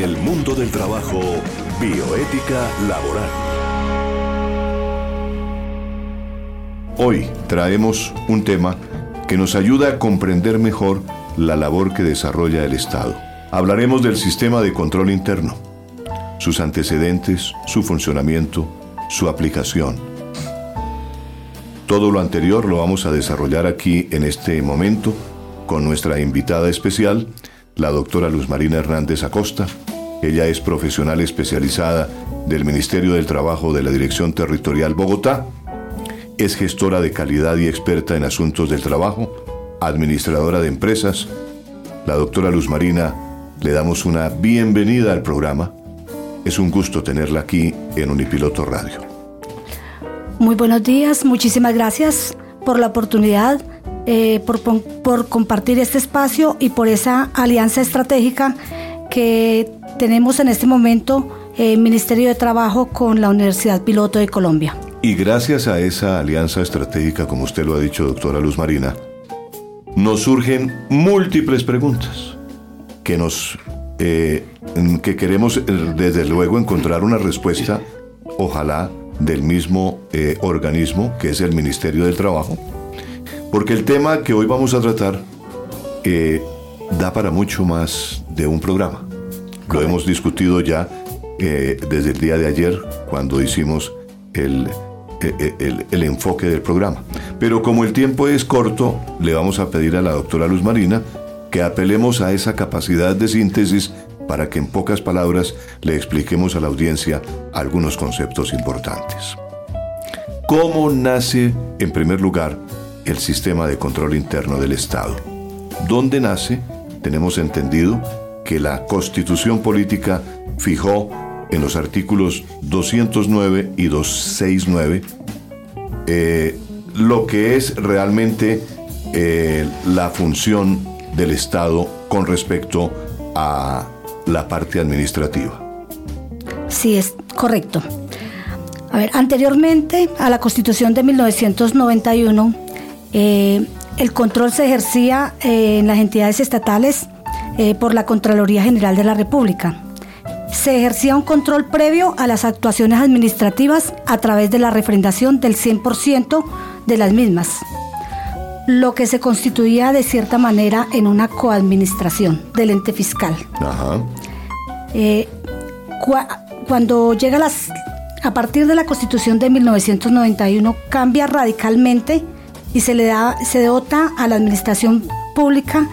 En el mundo del trabajo, bioética laboral. Hoy traemos un tema que nos ayuda a comprender mejor la labor que desarrolla el Estado. Hablaremos del sistema de control interno, sus antecedentes, su funcionamiento, su aplicación. Todo lo anterior lo vamos a desarrollar aquí en este momento con nuestra invitada especial, la doctora Luz Marina Hernández Acosta. Ella es profesional especializada del Ministerio del Trabajo de la Dirección Territorial Bogotá. Es gestora de calidad y experta en asuntos del trabajo, administradora de empresas. La doctora Luz Marina le damos una bienvenida al programa. Es un gusto tenerla aquí en Unipiloto Radio. Muy buenos días, muchísimas gracias por la oportunidad eh, por, compartir este espacio y por esa alianza estratégica que tenemos en este momento el Ministerio de Trabajo con la Universidad Piloto de Colombia. Y gracias a esa alianza estratégica, como usted lo ha dicho, doctora Luz Marina, nos surgen múltiples preguntas que nos eh, que queremos eh, desde luego encontrar una respuesta, ojalá del mismo organismo que es el Ministerio del Trabajo, porque el tema que hoy vamos a tratar eh, da para mucho más de un programa. Lo hemos discutido ya eh, desde el día de ayer cuando hicimos el, eh, el, el, enfoque del programa. Pero como el tiempo es corto, le vamos a pedir a la doctora Luz Marina que apelemos a esa capacidad de síntesis para que en pocas palabras le expliquemos a la audiencia algunos conceptos importantes. ¿Cómo nace, en primer lugar, el sistema de control interno del Estado. ¿Dónde nace? Tenemos entendido que la constitución política fijó en los artículos 209 y 269 eh, lo que es realmente eh, la función del Estado con respecto a la parte administrativa. Sí, es correcto. A ver, anteriormente a la Constitución de 1991, eh, el control se ejercía eh, en las entidades estatales eh, por la Contraloría General de la República. Se ejercía un control previo a las actuaciones administrativas a través de la refrendación del 100% de las mismas, lo que se constituía de cierta manera en una coadministración del ente fiscal. cuando llega las, a partir de la Constitución de 1991 cambia radicalmente y se le da, se dota a la administración pública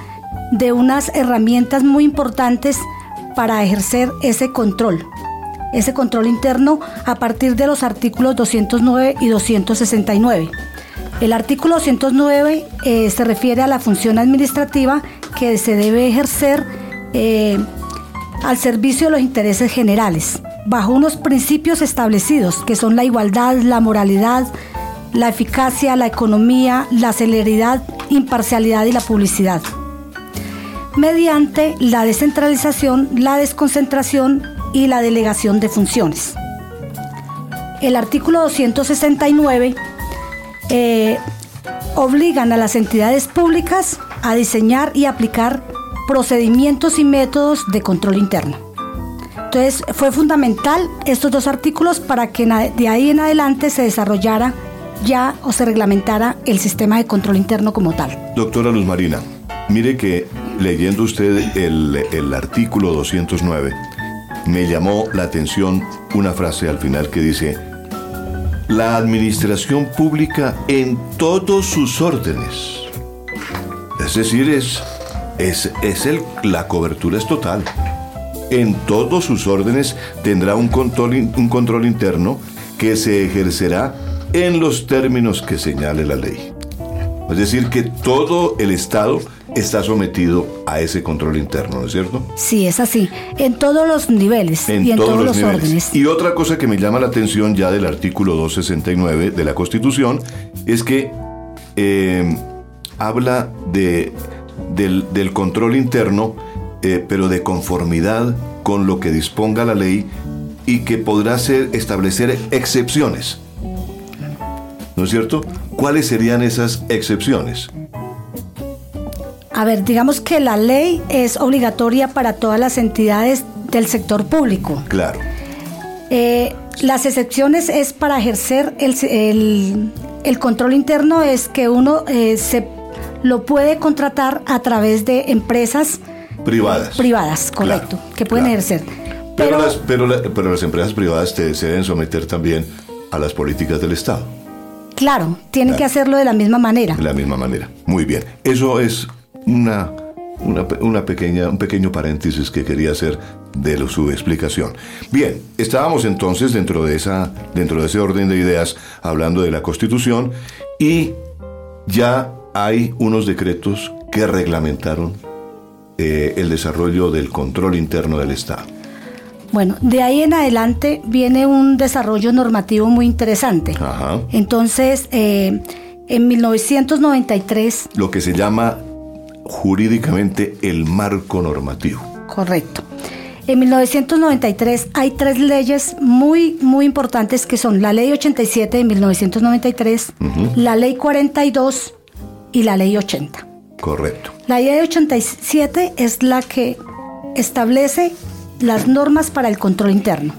de unas herramientas muy importantes para ejercer ese control, ese control interno a partir de los artículos 209 y 269. El artículo 209 eh, se refiere a la función administrativa que se debe ejercer eh, al servicio de los intereses generales, bajo unos principios establecidos que son la igualdad, la moralidad, la eficacia, la economía, la celeridad, imparcialidad y la publicidad. Mediante la descentralización, la desconcentración y la delegación de funciones. El artículo 269 eh, obligan a las entidades públicas a diseñar y aplicar procedimientos y métodos de control interno. Entonces fue fundamental estos dos artículos para que de ahí en adelante se desarrollara ya se reglamentara el sistema de control interno como tal. Doctora Luz Marina, mire que leyendo usted el, artículo 209, me llamó la atención una frase al final que dice, la administración pública en todos sus órdenes. Es decir, es, es, es el, la cobertura es total. En todos sus órdenes tendrá un control, un control interno que se ejercerá en los términos que señale la ley. Es decir, que todo el Estado está sometido a ese control interno, ¿no es cierto? Sí, es así, en todos los niveles y en todos, los, órdenes. Y otra cosa que me llama la atención ya del artículo 269 de la Constitución es que eh, habla de, del, control interno, eh, pero de conformidad con lo que disponga la ley y que podrá ser, establecer excepciones ¿no es cierto? ¿Cuáles serían esas excepciones? A ver, digamos que la ley es obligatoria para todas las entidades del sector público. Claro. Eh, las excepciones es para ejercer el, el, el control interno, es que uno eh, se lo puede contratar a través de empresas privadas. Privadas, correcto, Claro, que pueden claro. ejercer. Pero, Pero, las, pero, la- pero las empresas privadas te, se deben someter también a las políticas del Estado, claro, Claro. que hacerlo de la misma manera. de la misma manera. Muy bien. Eso es una, una, pe- una pequeña, un pequeño paréntesis que quería hacer de lo- su explicación. Bien, estábamos entonces dentro de, esa, dentro de ese orden de ideas hablando de la Constitución y ya hay unos decretos que reglamentaron eh, el desarrollo del control interno del Estado. Bueno, de ahí en adelante viene un desarrollo normativo muy interesante. Ajá. Entonces, eh, en 1993, Lo que se llama jurídicamente el marco normativo. correcto. En 1993 hay tres leyes muy, muy importantes que son la Ley 87 de 1993, la Ley 42 y la Ley 80. Correcto. La Ley 87 es la que establece las normas para el control interno.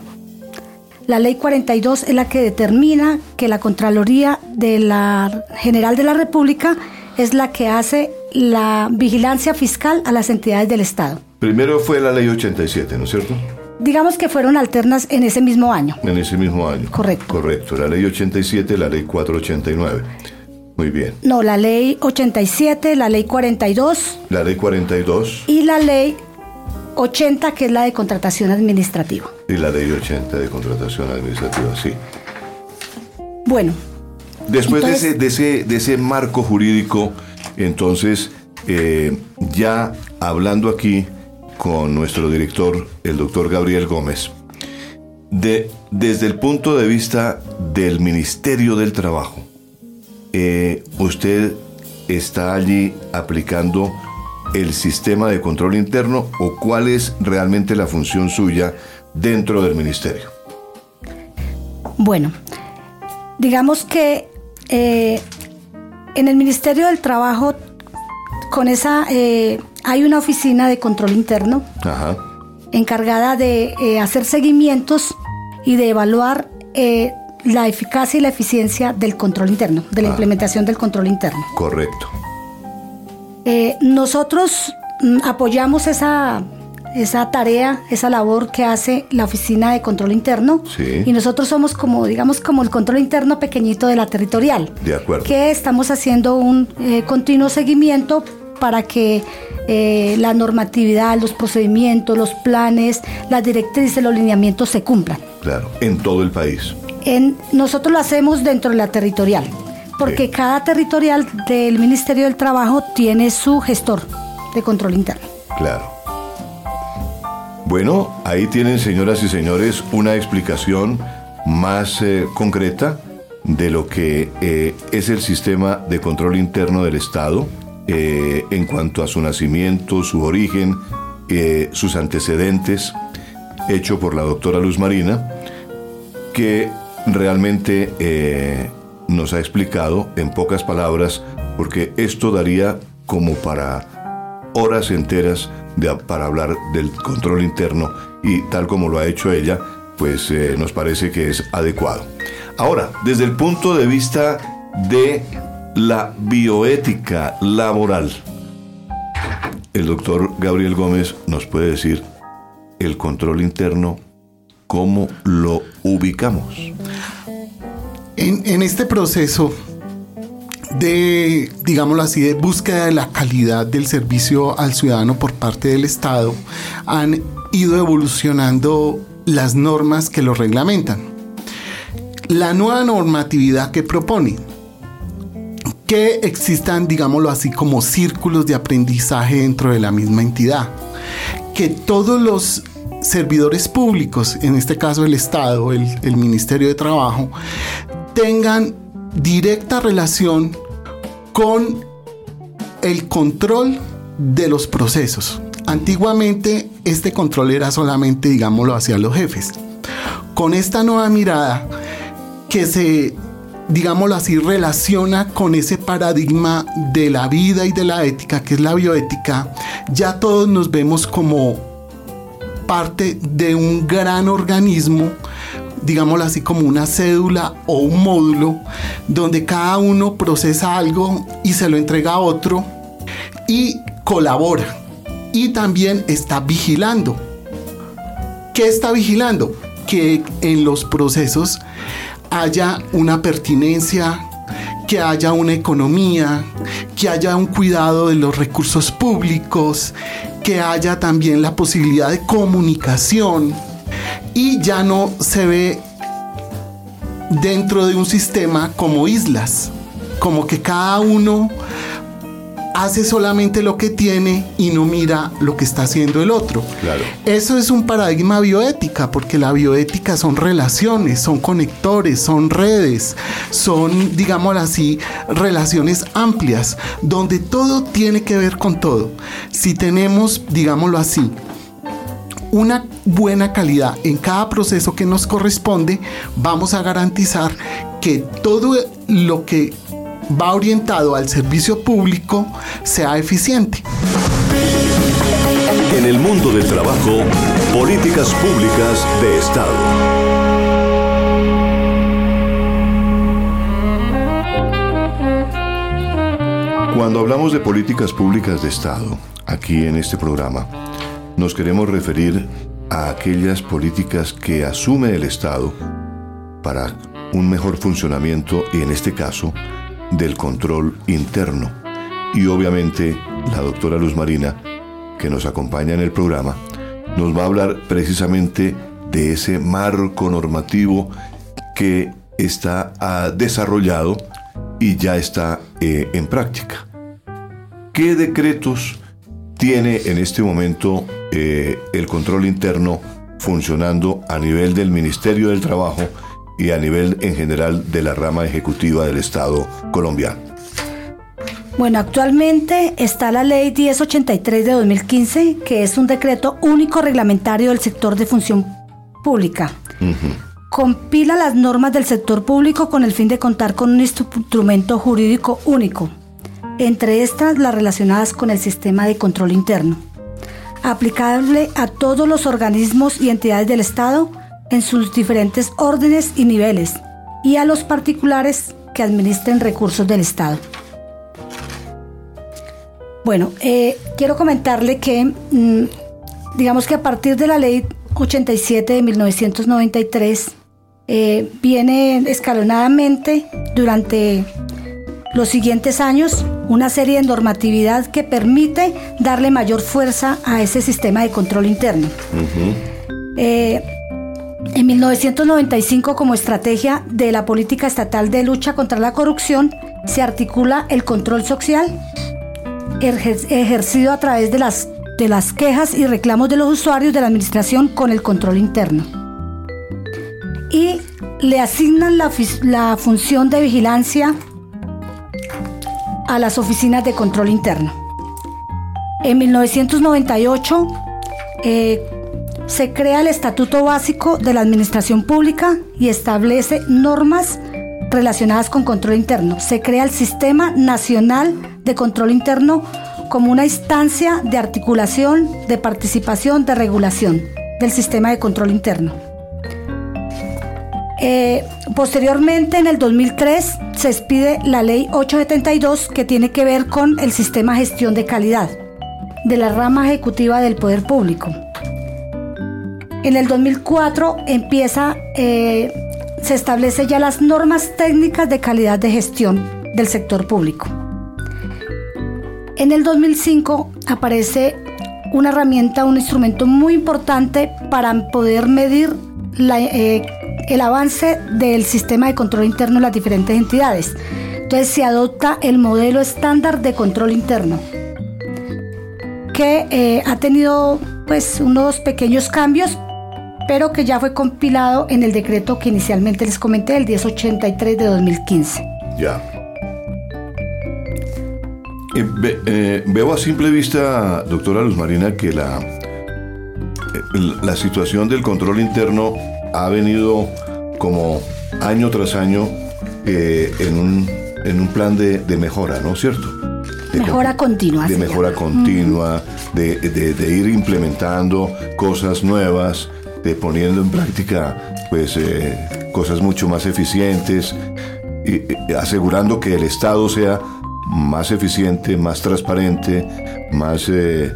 La Ley 42 es la que determina que la Contraloría de la General de la República es la que hace la vigilancia fiscal a las entidades del Estado. Primero fue la ley 87, ¿no es cierto? Digamos que fueron alternas en ese mismo año. En ese mismo año. Correcto. Correcto. La ley 87, la ley 489. Muy bien. No, la Ley 87, la Ley 42 La ley 42 y la Ley 80, que es la de contratación administrativa. y la ley 80 de contratación administrativa, sí. Bueno, Después de, ese, de, ese, de ese marco jurídico, entonces, eh, ya hablando aquí con nuestro director, el doctor Gabriel Gómez, de, desde el punto de vista del Ministerio del Trabajo, eh, usted está allí aplicando el sistema de control interno o cuál es realmente la función suya dentro del ministerio. Bueno, digamos que eh, en el Ministerio del Trabajo, con esa, eh, hay una oficina de control interno Ajá. encargada de eh, hacer seguimientos y de evaluar eh, la eficacia y la eficiencia del control interno, de la Ah. implementación del control interno. Correcto. Eh, nosotros mm, apoyamos esa, esa tarea, esa labor que hace la Oficina de Control Interno. Sí. Y nosotros somos como, digamos, como el control interno pequeñito de la territorial. De acuerdo. Que estamos haciendo un eh, continuo seguimiento para que eh, la normatividad, los procedimientos, los planes, las directrices, los lineamientos se cumplan. Claro, en todo el país. En, nosotros lo hacemos dentro de la territorial, porque cada territorial del Ministerio del Trabajo tiene su gestor de control interno. Claro. Bueno, ahí tienen, señoras y señores, una explicación más eh, concreta de lo que eh, es el sistema de control interno del Estado eh, en cuanto a su nacimiento, su origen, sus antecedentes, hecho por la doctora Luz Marina, que realmente nos ha explicado en pocas palabras, porque esto daría como para horas enteras para hablar del control interno y tal como lo ha hecho ella, pues eh, nos parece que es adecuado. Ahora, desde el punto de vista de la bioética laboral, el doctor Gabriel Gómez nos puede decir el control interno, cómo lo ubicamos. En, este proceso de, digámoslo así, de búsqueda de la calidad del servicio al ciudadano por parte del Estado, han ido evolucionando las normas que lo reglamentan. La nueva normatividad que propone, que existan, digámoslo así, como círculos de aprendizaje dentro de la misma entidad, que todos los servidores públicos, en este caso el Estado, el Ministerio de Trabajo, tengan directa relación con el control de los procesos. Antiguamente este control era solamente, digámoslo, hacia los jefes. Con esta nueva mirada que se, digámoslo así, relaciona con ese paradigma de la vida y de la ética, que es la bioética, ya todos nos vemos como parte de un gran organismo, digámoslo así como una cédula o un módulo, donde cada uno procesa algo y se lo entrega a otro y colabora. Y también está vigilando. ¿Qué está vigilando? Que en los procesos haya una pertinencia, que haya una economía, que haya un cuidado de los recursos públicos, que haya también la posibilidad de comunicación y ya no se ve dentro de un sistema como islas, como que cada uno hace solamente lo que tiene y no mira lo que está haciendo el otro. Claro. Eso es un paradigma bioética, porque la bioética son relaciones, son conectores, son redes, son, digámoslo así, relaciones amplias, donde todo tiene que ver con todo. Si tenemos, digámoslo así, una buena calidad en cada proceso que nos corresponde, vamos a garantizar que todo lo que va orientado al servicio público sea eficiente. En el mundo del trabajo, políticas públicas de Estado. Cuando hablamos de políticas públicas de Estado, aquí en este programa, nos queremos referir a aquellas políticas que asume el Estado para un mejor funcionamiento y en este caso del control interno. Y obviamente la doctora Luz Marina, que nos acompaña en el programa, nos va a hablar precisamente de ese marco normativo que está desarrollado y ya está eh, en práctica. ¿Qué decretos tiene en este momento eh, el control interno funcionando a nivel del Ministerio del Trabajo y a nivel en general de la rama ejecutiva del Estado colombiano? Bueno, actualmente está la ley 1083 de 2015, que es un decreto único reglamentario del sector de función pública. Compila las normas del sector público con el fin de contar con un instrumento jurídico único, entre estas las relacionadas con el sistema de control interno, aplicable a todos los organismos y entidades del Estado en sus diferentes órdenes y niveles, y a los particulares que administren recursos del Estado. Bueno, eh, quiero comentarle que, mm, digamos que a partir de la ley 87 de 1993, eh, viene escalonadamente durante los siguientes años una serie de normatividad que permite darle mayor fuerza a ese sistema de control interno. Eh, en 1995, como estrategia de la política estatal de lucha contra la corrupción, se articula el control social ejercido a través de las, de las quejas y reclamos de los usuarios de la administración con el control interno. Y le asignan la, la función de vigilancia a las oficinas de control interno. En 1998 eh, se crea el Estatuto Básico de la Administración Pública y establece normas relacionadas con control interno. Se crea el Sistema Nacional de Control Interno como una instancia de articulación, de participación, de regulación del sistema de control interno. Eh, posteriormente, en el 2003, se expide la ley 872 que tiene que ver con el sistema de gestión de calidad de la rama ejecutiva del poder público. En el 2004 empieza, eh, se establece ya las normas técnicas de calidad de gestión del sector público. En el 2005 aparece una herramienta, un instrumento muy importante para poder medir la, eh, el avance del sistema de control interno en las diferentes entidades. Entonces se adopta el modelo estándar de control interno, que eh, ha tenido pues unos pequeños cambios, pero que ya fue compilado en el decreto que inicialmente les comenté, el 1083 de 2015. Ya. Eh, veo a simple vista, doctora Luz Marina, que la, la situación del control interno ha venido como año tras año eh, en, un, en, un, plan de, mejora, ¿no es cierto? mejora continua. De mejora continua, de, de, ir implementando cosas nuevas, de poniendo en práctica pues eh, cosas mucho más eficientes, y, asegurando que el Estado sea más eficiente, más transparente, más, eh,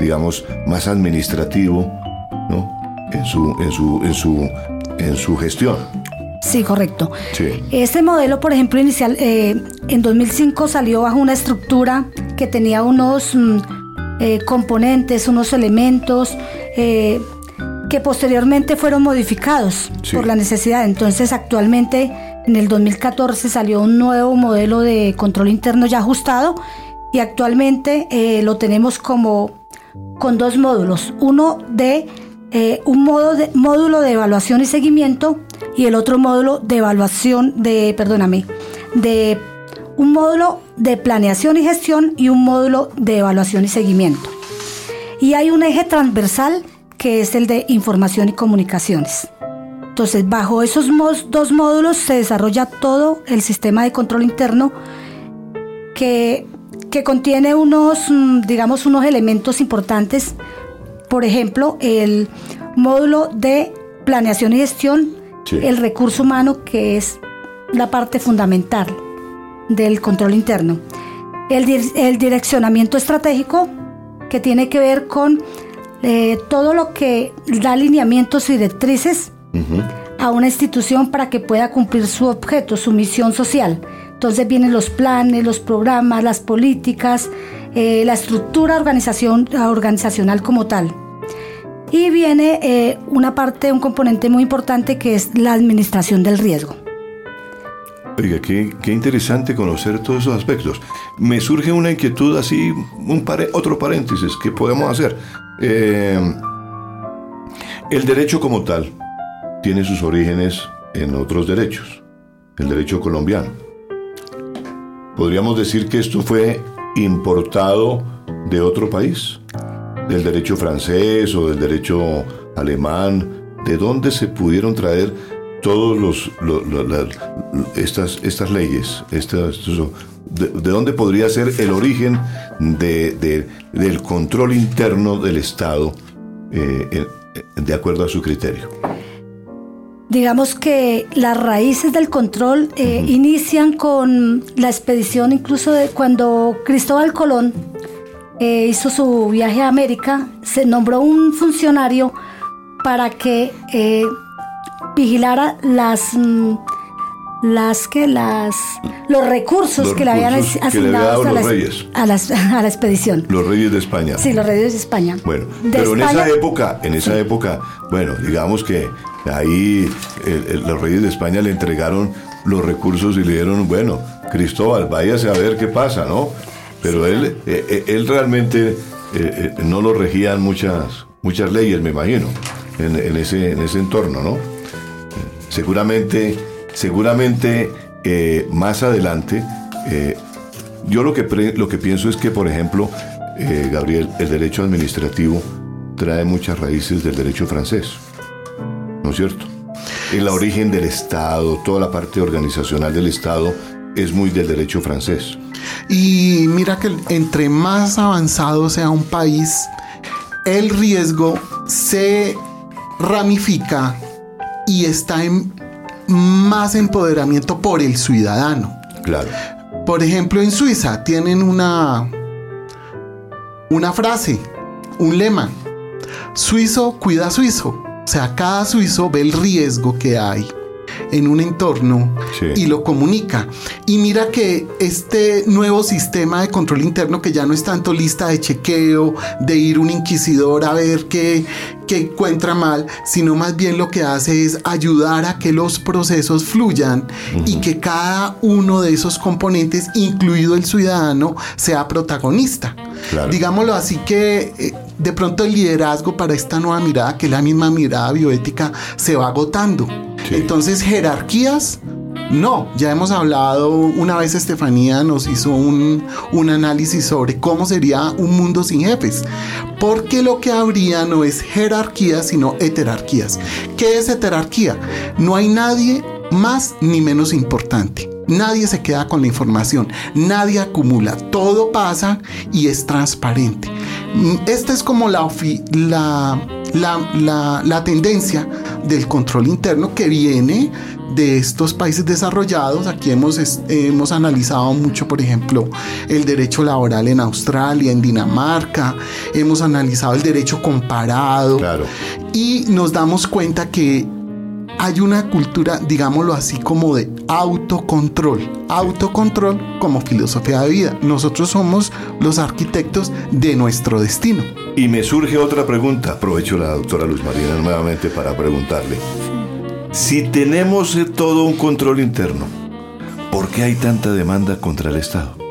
digamos, más administrativo, ¿no? En su, en su, en su, en su gestión. Sí, correcto. Este modelo, por ejemplo, inicial, eh, en 2005 salió bajo una estructura que tenía unos mm, componentes, unos elementos que posteriormente fueron modificados por la necesidad. Entonces, actualmente en el 2014 salió un nuevo modelo de control interno ya ajustado y actualmente eh, lo tenemos como con dos módulos. Uno de eh, un modo de, módulo de evaluación y seguimiento y el otro módulo de evaluación de, perdóname, de un módulo de planeación y gestión y un módulo de evaluación y seguimiento. Y hay un eje transversal que es el de información y comunicaciones. Entonces, bajo esos dos módulos se desarrolla todo el sistema de control interno que, contiene unos, mm, digamos, unos elementos importantes. Por ejemplo, el módulo de planeación y gestión, el recurso humano, que es la parte fundamental del control interno. El, direccionamiento estratégico, que tiene que ver con eh, todo lo que da alineamientos y directrices a una institución para que pueda cumplir su objeto, su misión social. Entonces vienen los planes, los programas, las políticas, eh, la estructura organización, organizacional como tal. Y viene eh, una parte, un componente muy importante que es la administración del riesgo. Oiga, qué, interesante conocer todos esos aspectos. Me surge una inquietud así, un otro paréntesis que podemos hacer. Eh, el derecho como tal, tiene sus orígenes en otros derechos, el derecho colombiano. Podríamos decir que esto fue importado de otro país, del derecho francés o del derecho alemán, de dónde se pudieron traer todos los, estas, estas leyes, de, dónde podría ser el origen de, del control interno del Estado eh, de acuerdo a su criterio digamos que las raíces del control eh, inician con la expedición incluso de cuando Cristóbal Colón eh, hizo su viaje a América, se nombró un funcionario para que eh, vigilara las mm, las que las los recursos que le habían asignado a, a, la expedición. Los reyes de España. Sí, los reyes de España. Bueno, pero en esa época, en esa época, bueno, digamos que ahí los reyes de España le entregaron los recursos y le dieron, bueno, Cristóbal, váyase a ver qué pasa, ¿no? Pero él, eh, eh, él realmente eh, no lo regían muchas, muchas leyes, me imagino, en, ese, en ese entorno, ¿no? Seguramente Seguramente eh, más adelante, eh, yo lo que, lo que pienso es que, por ejemplo, eh, Gabriel, el derecho administrativo trae muchas raíces del derecho francés, ¿no es cierto? El origen del Estado, toda la parte organizacional del Estado es muy del derecho francés. Y mira que entre más avanzado sea un país, el riesgo se ramifica y está en más empoderamiento por el ciudadano. Claro. Por ejemplo, en Suiza tienen una, una frase, un lema. Suizo cuida suizo. O sea, cada suizo ve el riesgo que hay en un entorno y lo comunica. Y mira que este nuevo sistema de control interno que ya no es tanto lista de chequeo, de ir un inquisidor a ver qué, qué encuentra mal, sino más bien lo que hace es ayudar a que los procesos fluyan y que cada uno de esos componentes, incluido el ciudadano, sea protagonista. Digámoslo así que eh, de pronto el liderazgo para esta nueva mirada, que es la misma mirada bioética, se va agotando. Entonces, jerarquías, no, ya hemos hablado, una vez Estefanía nos hizo un, un, análisis sobre cómo sería un mundo sin jefes, porque lo que habría no es jerarquía, sino heterarquías. ¿Qué es heterarquía? No hay nadie más ni menos importante. Nadie se queda con la información, nadie acumula, todo pasa y es transparente. Mm, Esta es como la, la, la, la, tendencia del control interno que viene de estos países desarrollados. Aquí hemos, hemos analizado mucho, por ejemplo, el derecho laboral en Australia, en Dinamarca, hemos analizado el derecho comparado Claro. y nos damos cuenta que hay una cultura, digámoslo así, como de autocontrol. Autocontrol como filosofía de vida. Nosotros somos los arquitectos de nuestro destino. Y me surge otra pregunta. Aprovecho la doctora Luz Marina nuevamente para preguntarle. Si tenemos eh, todo un control interno, ¿por qué hay tanta demanda contra el Estado?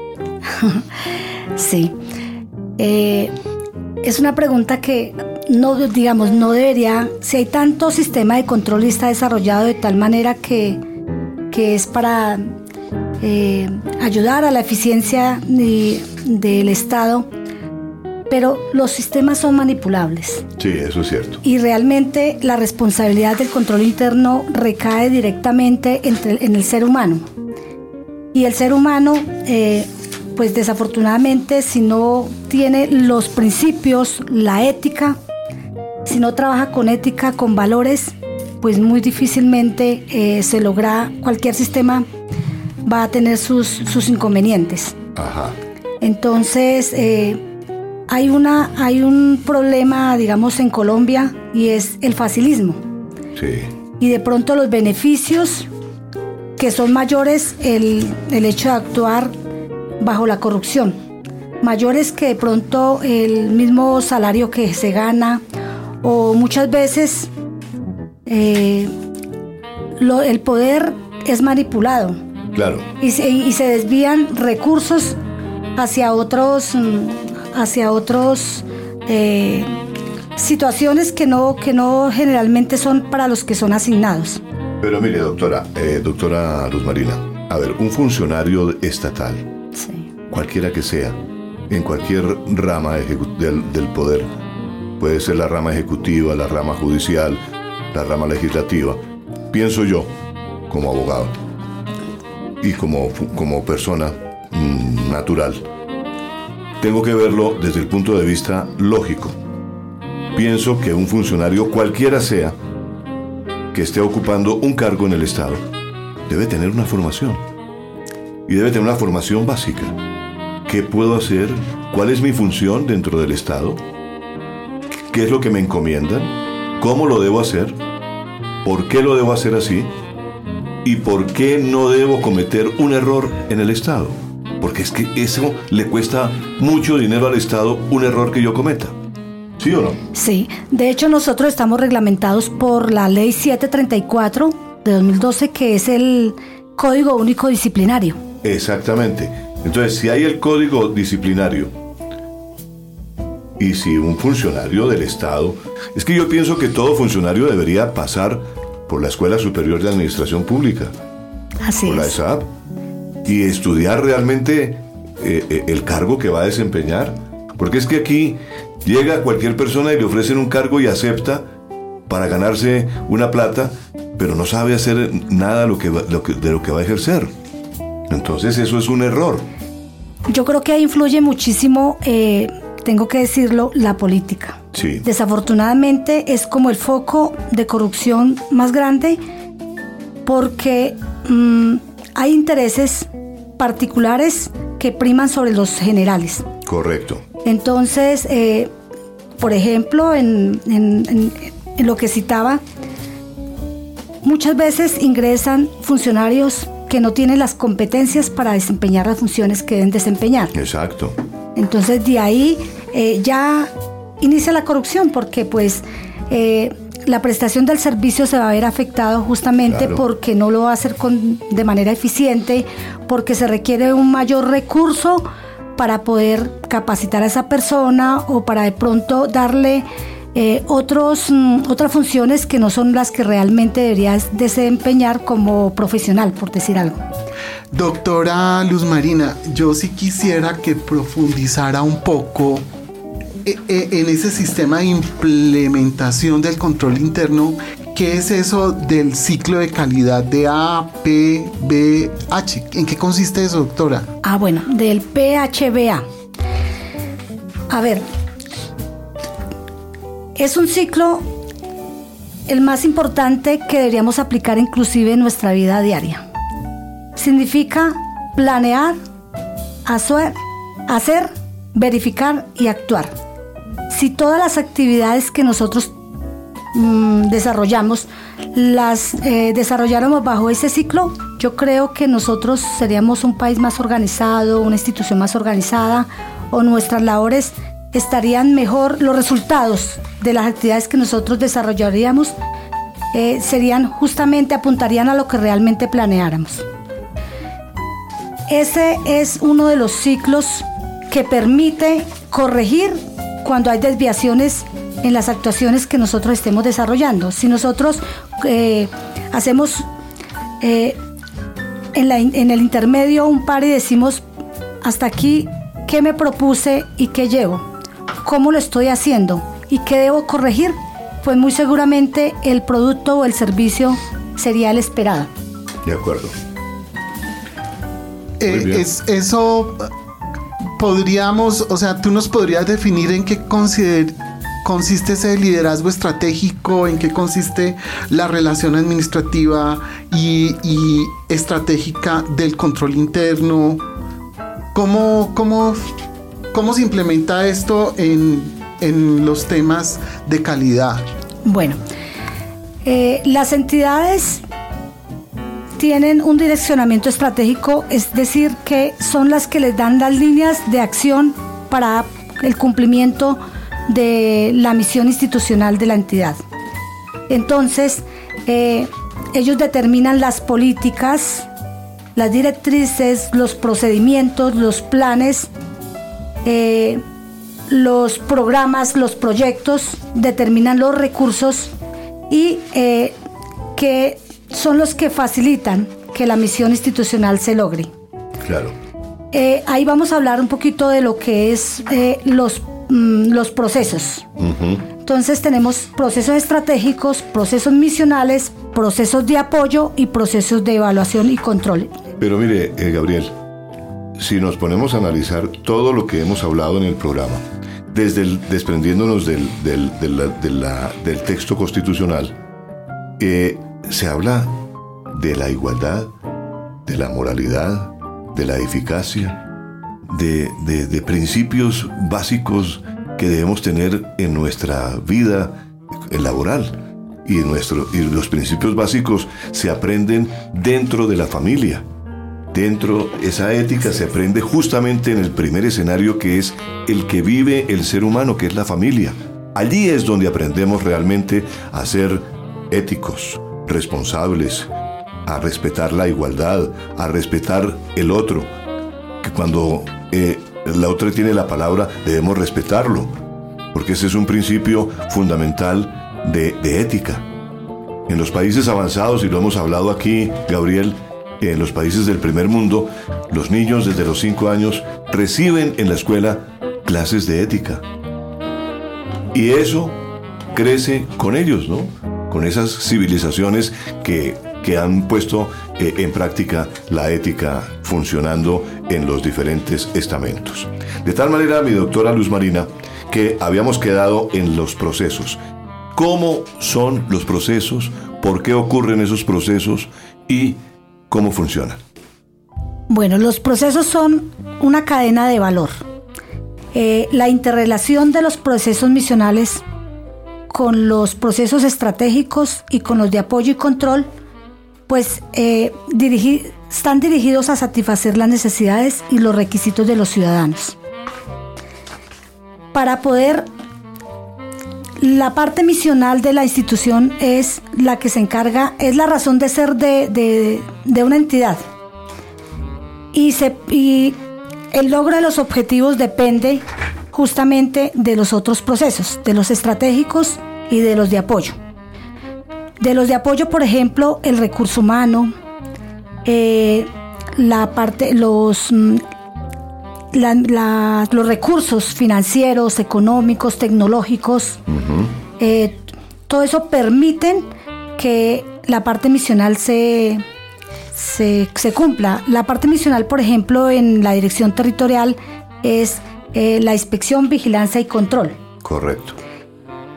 Sí. Eh, es una pregunta que no, digamos, no debería, si hay tanto sistema de control y está desarrollado de tal manera que, que es para eh, ayudar a la eficiencia de- del Estado, pero los sistemas son manipulables Sí, eso es cierto. y realmente la responsabilidad del control interno recae directamente entre- en el ser humano. Y el ser humano, eh, pues desafortunadamente, si no tiene los principios, la ética, si no trabaja con ética, con valores, pues muy difícilmente eh, se logra, cualquier sistema va a tener sus, sus inconvenientes. Ajá. Entonces, eh, hay, una, hay un problema, digamos, en Colombia y es el facilismo. Sí. Y de pronto los beneficios que son mayores el, el hecho de actuar bajo la corrupción. Mayores que de pronto el mismo salario que se gana o muchas veces eh, lo- el poder es manipulado Claro. y se, y se desvían recursos hacia otros mm, hacia otros eh, situaciones que no que no generalmente son para los que son asignados Pero mire, doctora, eh, doctora Luz Marina, a ver, un funcionario estatal, Sí. cualquiera que sea, en cualquier rama del poder, puede ser la rama ejecutiva, la rama judicial, la rama legislativa, pienso yo, como abogado y como, como persona mm, natural, tengo que verlo desde el punto de vista lógico. Pienso que un funcionario, cualquiera sea, que esté ocupando un cargo en el Estado, debe tener una formación. Y debe tener una formación básica. ¿Qué puedo hacer? ¿Cuál es mi función dentro del Estado? ¿Qué es lo que me encomiendan? ¿Cómo lo debo hacer? ¿Por qué lo debo hacer así? ¿Y por qué no debo cometer un error en el Estado? Porque es que eso le cuesta mucho dinero al Estado un error que yo cometa. ¿Sí o no? Sí, de hecho nosotros estamos reglamentados por la ley 734 de 2012 que es el Código Único Disciplinario. Exactamente. Entonces, si hay el código disciplinario y si un funcionario del Estado, es que yo pienso que todo funcionario debería pasar por la Escuela Superior de Administración Pública, Así por la es. ESAP, y estudiar realmente eh, eh, el cargo que va a desempeñar. Porque es que aquí llega cualquier persona y le ofrecen un cargo y acepta para ganarse una plata, pero no sabe hacer nada lo que va- lo que- de lo que va a ejercer. Entonces eso es un error. Yo creo que ahí influye muchísimo, eh, tengo que decirlo, la política. Sí. Desafortunadamente es como el foco de corrupción más grande porque mm, hay intereses particulares que priman sobre los generales. Correcto. Entonces, eh, por ejemplo, en, en- en- en lo que citaba, muchas veces ingresan funcionarios que no tienen las competencias para desempeñar las funciones que deben desempeñar. Exacto. Entonces de ahí eh, ya inicia la corrupción porque pues eh, la prestación del servicio se va a ver afectado justamente Claro. porque no lo va a hacer con, de manera eficiente, porque se requiere un mayor recurso para poder capacitar a esa persona o para de pronto darle eh, otros, mm, otras funciones que no son las que realmente deberías desempeñar como profesional, por decir algo. Doctora Luz Marina, yo sí quisiera que profundizara un poco eh, eh, en ese sistema de implementación del control interno ¿Qué es eso del ciclo de calidad de A, P, B, H? ¿En qué consiste eso, doctora? Ah, bueno, del PHBA. A ver, es un ciclo el más importante que deberíamos aplicar inclusive en nuestra vida diaria. Significa planear, hacer, verificar y actuar. Si todas las actividades que nosotros mm, desarrollamos las eh, desarrolláramos bajo ese ciclo, yo creo que nosotros seríamos un país más organizado, una institución más organizada o nuestras labores estarían mejor, los resultados de las actividades que nosotros desarrollaríamos eh, serían justamente, apuntarían a lo que realmente planeáramos. Ese es uno de los ciclos que permite corregir cuando hay desviaciones en las actuaciones que nosotros estemos desarrollando. Si nosotros eh, hacemos eh, en, en el intermedio un par y decimos, hasta aquí, ¿qué me propuse y qué llevo? ¿Cómo lo estoy haciendo? ¿Y qué debo corregir? Pues muy seguramente el producto o el servicio sería el esperado. De acuerdo. Eh, es, eso podríamos, o sea, tú nos podrías definir en qué consiste ese liderazgo estratégico, en qué consiste la relación administrativa y, estratégica del control interno. ¿Cómo, cómo, cómo se implementa esto en, en los temas de calidad? Bueno, eh, las entidades tienen un direccionamiento estratégico, es decir, que son las que les dan las líneas de acción para el cumplimiento de la misión institucional de la entidad. Entonces, eh, ellos determinan las políticas, las directrices, los procedimientos, los planes, eh, los programas, los proyectos, determinan los recursos y eh, que son los que facilitan que la misión institucional se logre. Claro. Eh, ahí vamos a hablar un poquito de lo que es los, mm, los procesos. Entonces tenemos procesos estratégicos, procesos misionales, procesos de apoyo y procesos de evaluación y control. Pero mire, Gabriel, si nos ponemos a analizar todo lo que hemos hablado en el programa, desde desprendiéndonos del texto constitucional, eh, se habla de la igualdad, de la moralidad, de la eficacia, de, principios básicos que debemos tener en nuestra vida laboral. Y, nuestro, y los principios básicos se aprenden dentro de la familia. Dentro, esa ética se aprende justamente en el primer escenario que es el que vive el ser humano, que es la familia. Allí es donde aprendemos realmente a ser éticos, responsables, a respetar la igualdad, a respetar el otro. Que cuando eh, la otra tiene la palabra, debemos respetarlo, porque ese es un principio fundamental de, ética. En los países avanzados, y lo hemos hablado aquí, Gabriel, en los países del primer mundo, los niños desde los 5 años reciben en la escuela clases de ética. Y eso crece con ellos, ¿no? con esas civilizaciones que, han puesto eh, en práctica la ética funcionando en los diferentes estamentos. De tal manera, mi doctora Luz Marina, que habíamos quedado en los procesos. ¿Cómo son los procesos? ¿Por qué ocurren esos procesos? ¿Y cómo funcionan? Bueno, los procesos son una cadena de valor. Eh, la interrelación de los procesos misionales con los procesos estratégicos y con los de apoyo y control, pues eh, están dirigidos a satisfacer las necesidades y los requisitos de los ciudadanos. Para poder, la parte misional de la institución es la que se encarga, es la razón de ser de, una entidad. Y, se, y el logro de los objetivos depende justamente de los otros procesos, de los estratégicos y de los de apoyo. De los de apoyo, por ejemplo, el recurso humano, eh, la parte, los, mm, los recursos financieros, económicos, tecnológicos, eh, todo eso permiten que la parte misional se, se, se cumpla. La parte misional, por ejemplo, en la dirección territorial es eh, la inspección, vigilancia y control. Correcto.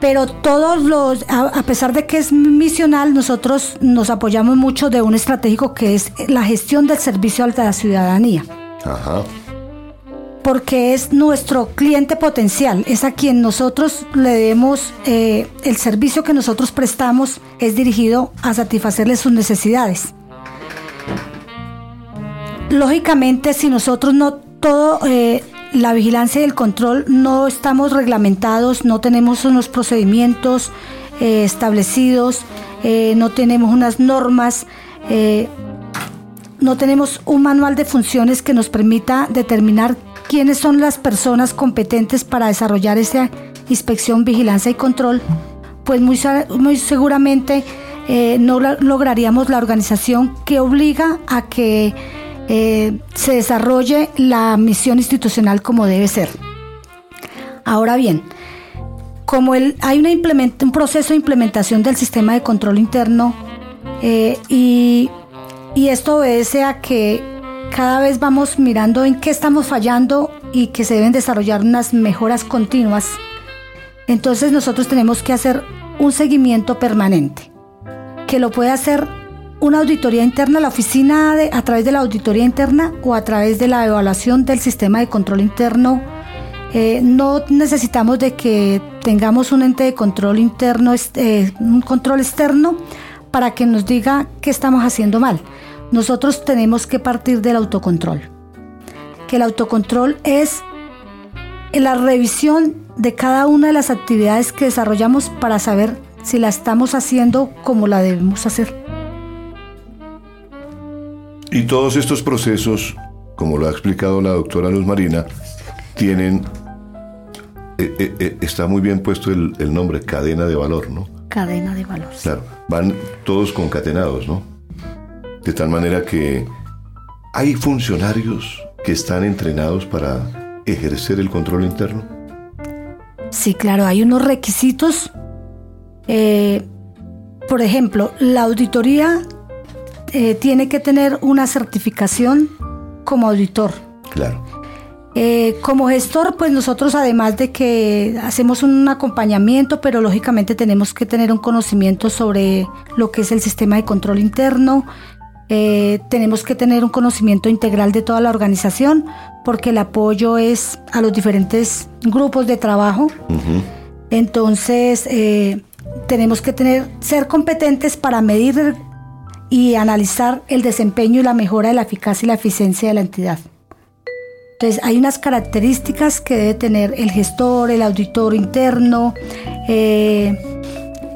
Pero todos los, a, a pesar de que es misional, nosotros nos apoyamos mucho de un estratégico que es la gestión del servicio a la ciudadanía Ajá. Porque es nuestro cliente potencial, es a quien nosotros le debemos, eh, el servicio que nosotros prestamos es dirigido a satisfacerle sus necesidades. Lógicamente, si nosotros no todo, eh, la vigilancia y el control no estamos reglamentados, no tenemos unos procedimientos eh, establecidos, no tenemos unas normas, no tenemos un manual de funciones que nos permita determinar quiénes son las personas competentes para desarrollar esa inspección, vigilancia y control, pues muy, muy seguramente eh, no lograríamos la organización que obliga a que eh, se desarrolle la misión institucional como debe ser. Ahora bien, como el- hay un proceso de implementación del sistema de control interno eh, y, y esto obedece a que cada vez vamos mirando en qué estamos fallando y que se deben desarrollar unas mejoras continuas, entonces nosotros tenemos que hacer un seguimiento permanente, que lo puede hacer una auditoría interna, la oficina a través de la auditoría interna o a través de la evaluación del sistema de control interno eh, no necesitamos de que tengamos un ente de control interno, eh, un control externo, para que nos diga qué estamos haciendo mal. Nosotros tenemos que partir del autocontrol. Que el autocontrol es la revisión de cada una de las actividades que desarrollamos para saber si la estamos haciendo como la debemos hacer. Y todos estos procesos, como lo ha explicado la doctora Luz Marina, tienen, eh, eh, eh, está muy bien puesto el, el nombre, cadena de valor, ¿no? Cadena de valor. Claro, van todos concatenados, ¿no? De tal manera que hay funcionarios que están entrenados para ejercer el control interno. Sí, claro, hay unos requisitos. eh, por ejemplo, la auditoría eh, tiene que tener una certificación como auditor. Claro. Eh, como gestor, pues nosotros además de que hacemos un acompañamiento, pero lógicamente tenemos que tener un conocimiento sobre lo que es el sistema de control interno, eh, tenemos que tener un conocimiento integral de toda la organización, porque el apoyo es a los diferentes grupos de trabajo. Entonces, eh, tenemos que tener, ser competentes para medir y analizar el desempeño y la mejora de la eficacia y la eficiencia de la entidad. Entonces, hay unas características que debe tener el gestor, el auditor interno, eh,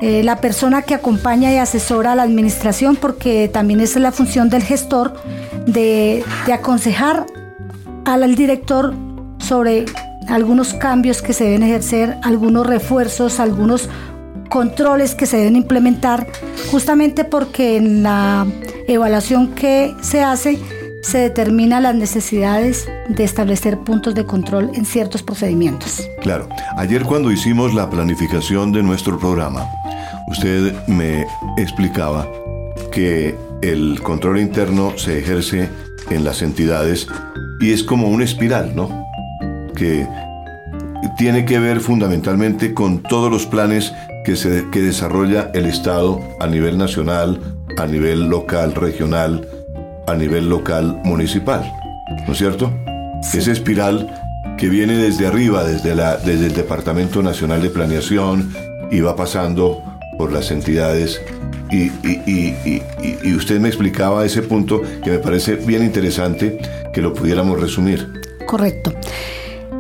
eh, la persona que acompaña y asesora a la administración, porque también esa es la función del gestor, de, aconsejar al director sobre algunos cambios que se deben ejercer, algunos refuerzos, algunos controles que se deben implementar, justamente porque en la evaluación que se hace se determina las necesidades de establecer puntos de control en ciertos procedimientos. Claro, ayer cuando hicimos la planificación de nuestro programa, usted me explicaba que el control interno se ejerce en las entidades y es como una espiral, ¿no? Que tiene que ver fundamentalmente con todos los planes que, se, que desarrolla el Estado a nivel nacional, a nivel local, regional, a nivel local, municipal, ¿no es cierto? Esa espiral que viene desde arriba, desde, la, desde el Departamento Nacional de Planeación y va pasando por las entidades. Y, y- y- y- y- y usted me explicaba ese punto que me parece bien interesante que lo pudiéramos resumir. Correcto.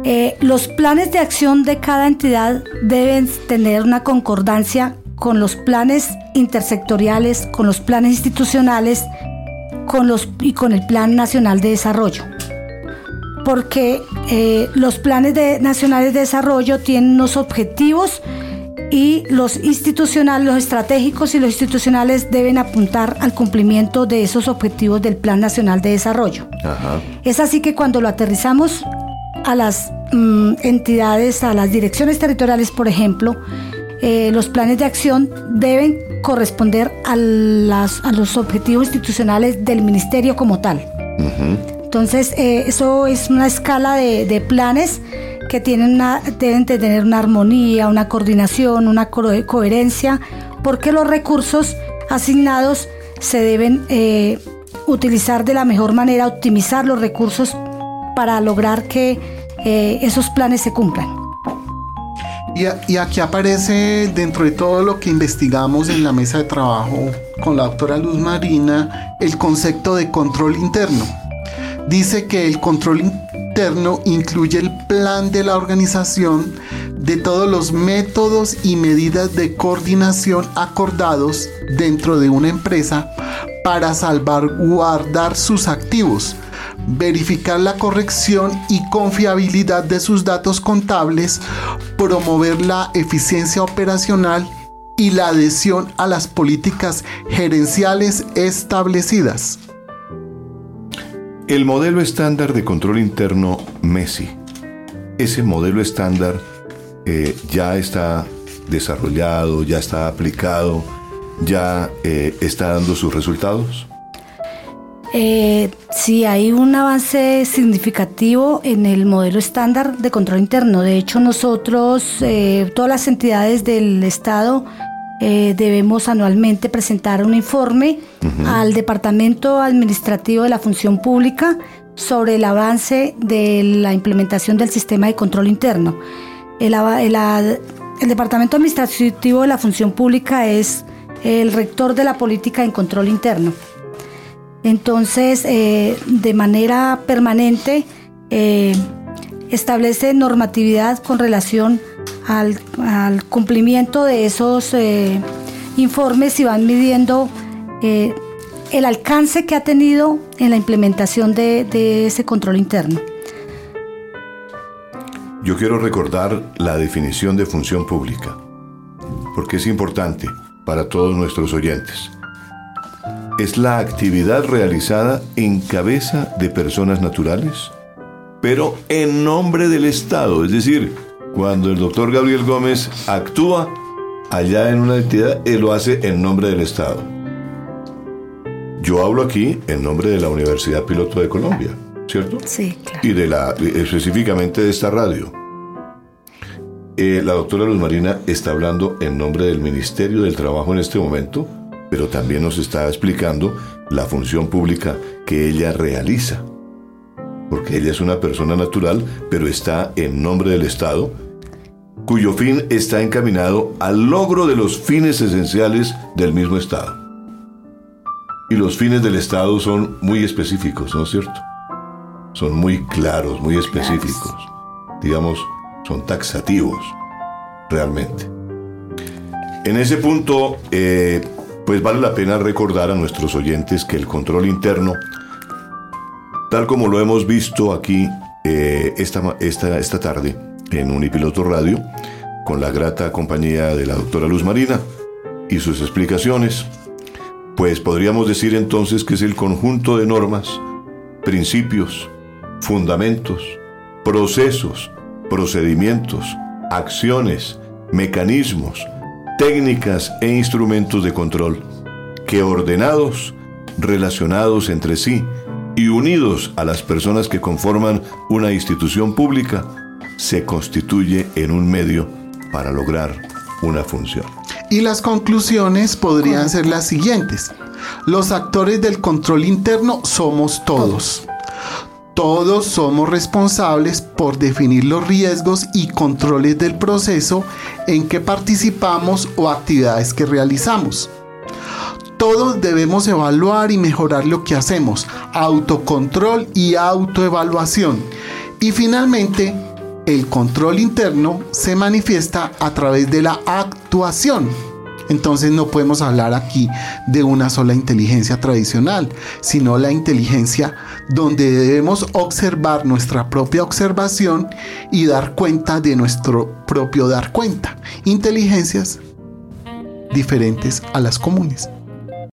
Eh, los planes de acción de cada entidad deben tener una concordancia con los planes intersectoriales, con los planes institucionales con los, y con el Plan Nacional de Desarrollo. Porque eh, los planes de- nacionales de desarrollo tienen unos objetivos y los institucionales, los estratégicos y los institucionales deben apuntar al cumplimiento de esos objetivos del Plan Nacional de Desarrollo. Ajá. Es así que cuando lo aterrizamos a las mm, entidades, a las direcciones territoriales, por ejemplo, eh, los planes de acción deben corresponder a, las, a los objetivos institucionales del ministerio como tal. Entonces, eh, eso es una escala de, planes que tienen una, deben tener una armonía, una coordinación, una coherencia, porque los recursos asignados se deben eh, utilizar de la mejor manera, optimizar los recursos para lograr que esos planes se cumplan. Y, aquí aparece dentro de todo lo que investigamos en la mesa de trabajo con la doctora Luz Marina el concepto de control interno. Dice que el control interno incluye el plan de la organización de todos los métodos y medidas de coordinación acordados dentro de una empresa para salvaguardar sus activos, verificar la corrección y confiabilidad de sus datos contables, promover la eficiencia operacional y la adhesión a las políticas gerenciales establecidas. El modelo estándar de control interno MESI, ese modelo estándar eh, ya está desarrollado, ya está aplicado, ya eh, está dando sus resultados. Eh, sí, hay un avance significativo en el modelo estándar de control interno. De hecho, nosotros, eh, todas las entidades del Estado, eh, debemos anualmente presentar un informe al Departamento Administrativo de la Función Pública sobre el avance de la implementación del sistema de control interno. el Departamento Administrativo de la Función Pública es el rector de la política en control interno. Entonces, eh, de manera permanente, eh, establece normatividad con relación al, cumplimiento de esos eh, informes y van midiendo el alcance que ha tenido en la implementación de ese control interno. Yo quiero recordar la definición de función pública, porque es importante para todos nuestros oyentes es la actividad realizada en cabeza de personas naturales, pero en nombre del Estado. Es decir, cuando el doctor Gabriel Gómez actúa allá en una entidad, él lo hace en nombre del Estado. Yo hablo aquí en nombre de la Universidad Piloto de Colombia, ¿cierto? Sí, claro. Y de la, específicamente de esta radio. Eh, la doctora Luz Marina está hablando en nombre del Ministerio del Trabajo en este momento pero también nos está explicando la función pública que ella realiza. Porque ella es una persona natural, pero está en nombre del Estado, cuyo fin está encaminado al logro de los fines esenciales del mismo Estado. Y los fines del Estado son muy específicos, ¿no es cierto? Son muy claros, muy específicos. Digamos, son taxativos, realmente. En ese punto, eh, pues vale la pena recordar a nuestros oyentes que el control interno, tal como lo hemos visto aquí eh, esta, esta, esta tarde en Unipiloto Radio, con la grata compañía de la doctora Luz Marina y sus explicaciones, pues podríamos decir entonces que es el conjunto de normas, principios, fundamentos, procesos, procedimientos, acciones, mecanismos, técnicas e instrumentos de control, que ordenados, relacionados entre sí y unidos a las personas que conforman una institución pública, se constituye en un medio para lograr una función. Y las conclusiones podrían ser las siguientes. Los actores del control interno somos todos. Todos somos responsables por definir los riesgos y controles del proceso en que participamos o actividades que realizamos. Todos debemos evaluar y mejorar lo que hacemos, autocontrol y autoevaluación. Y finalmente, el control interno se manifiesta a través de la actuación entonces no podemos hablar aquí de una sola inteligencia tradicional, sino la inteligencia donde debemos observar nuestra propia observación y dar cuenta de nuestro propio dar cuenta. Inteligencias diferentes a las comunes.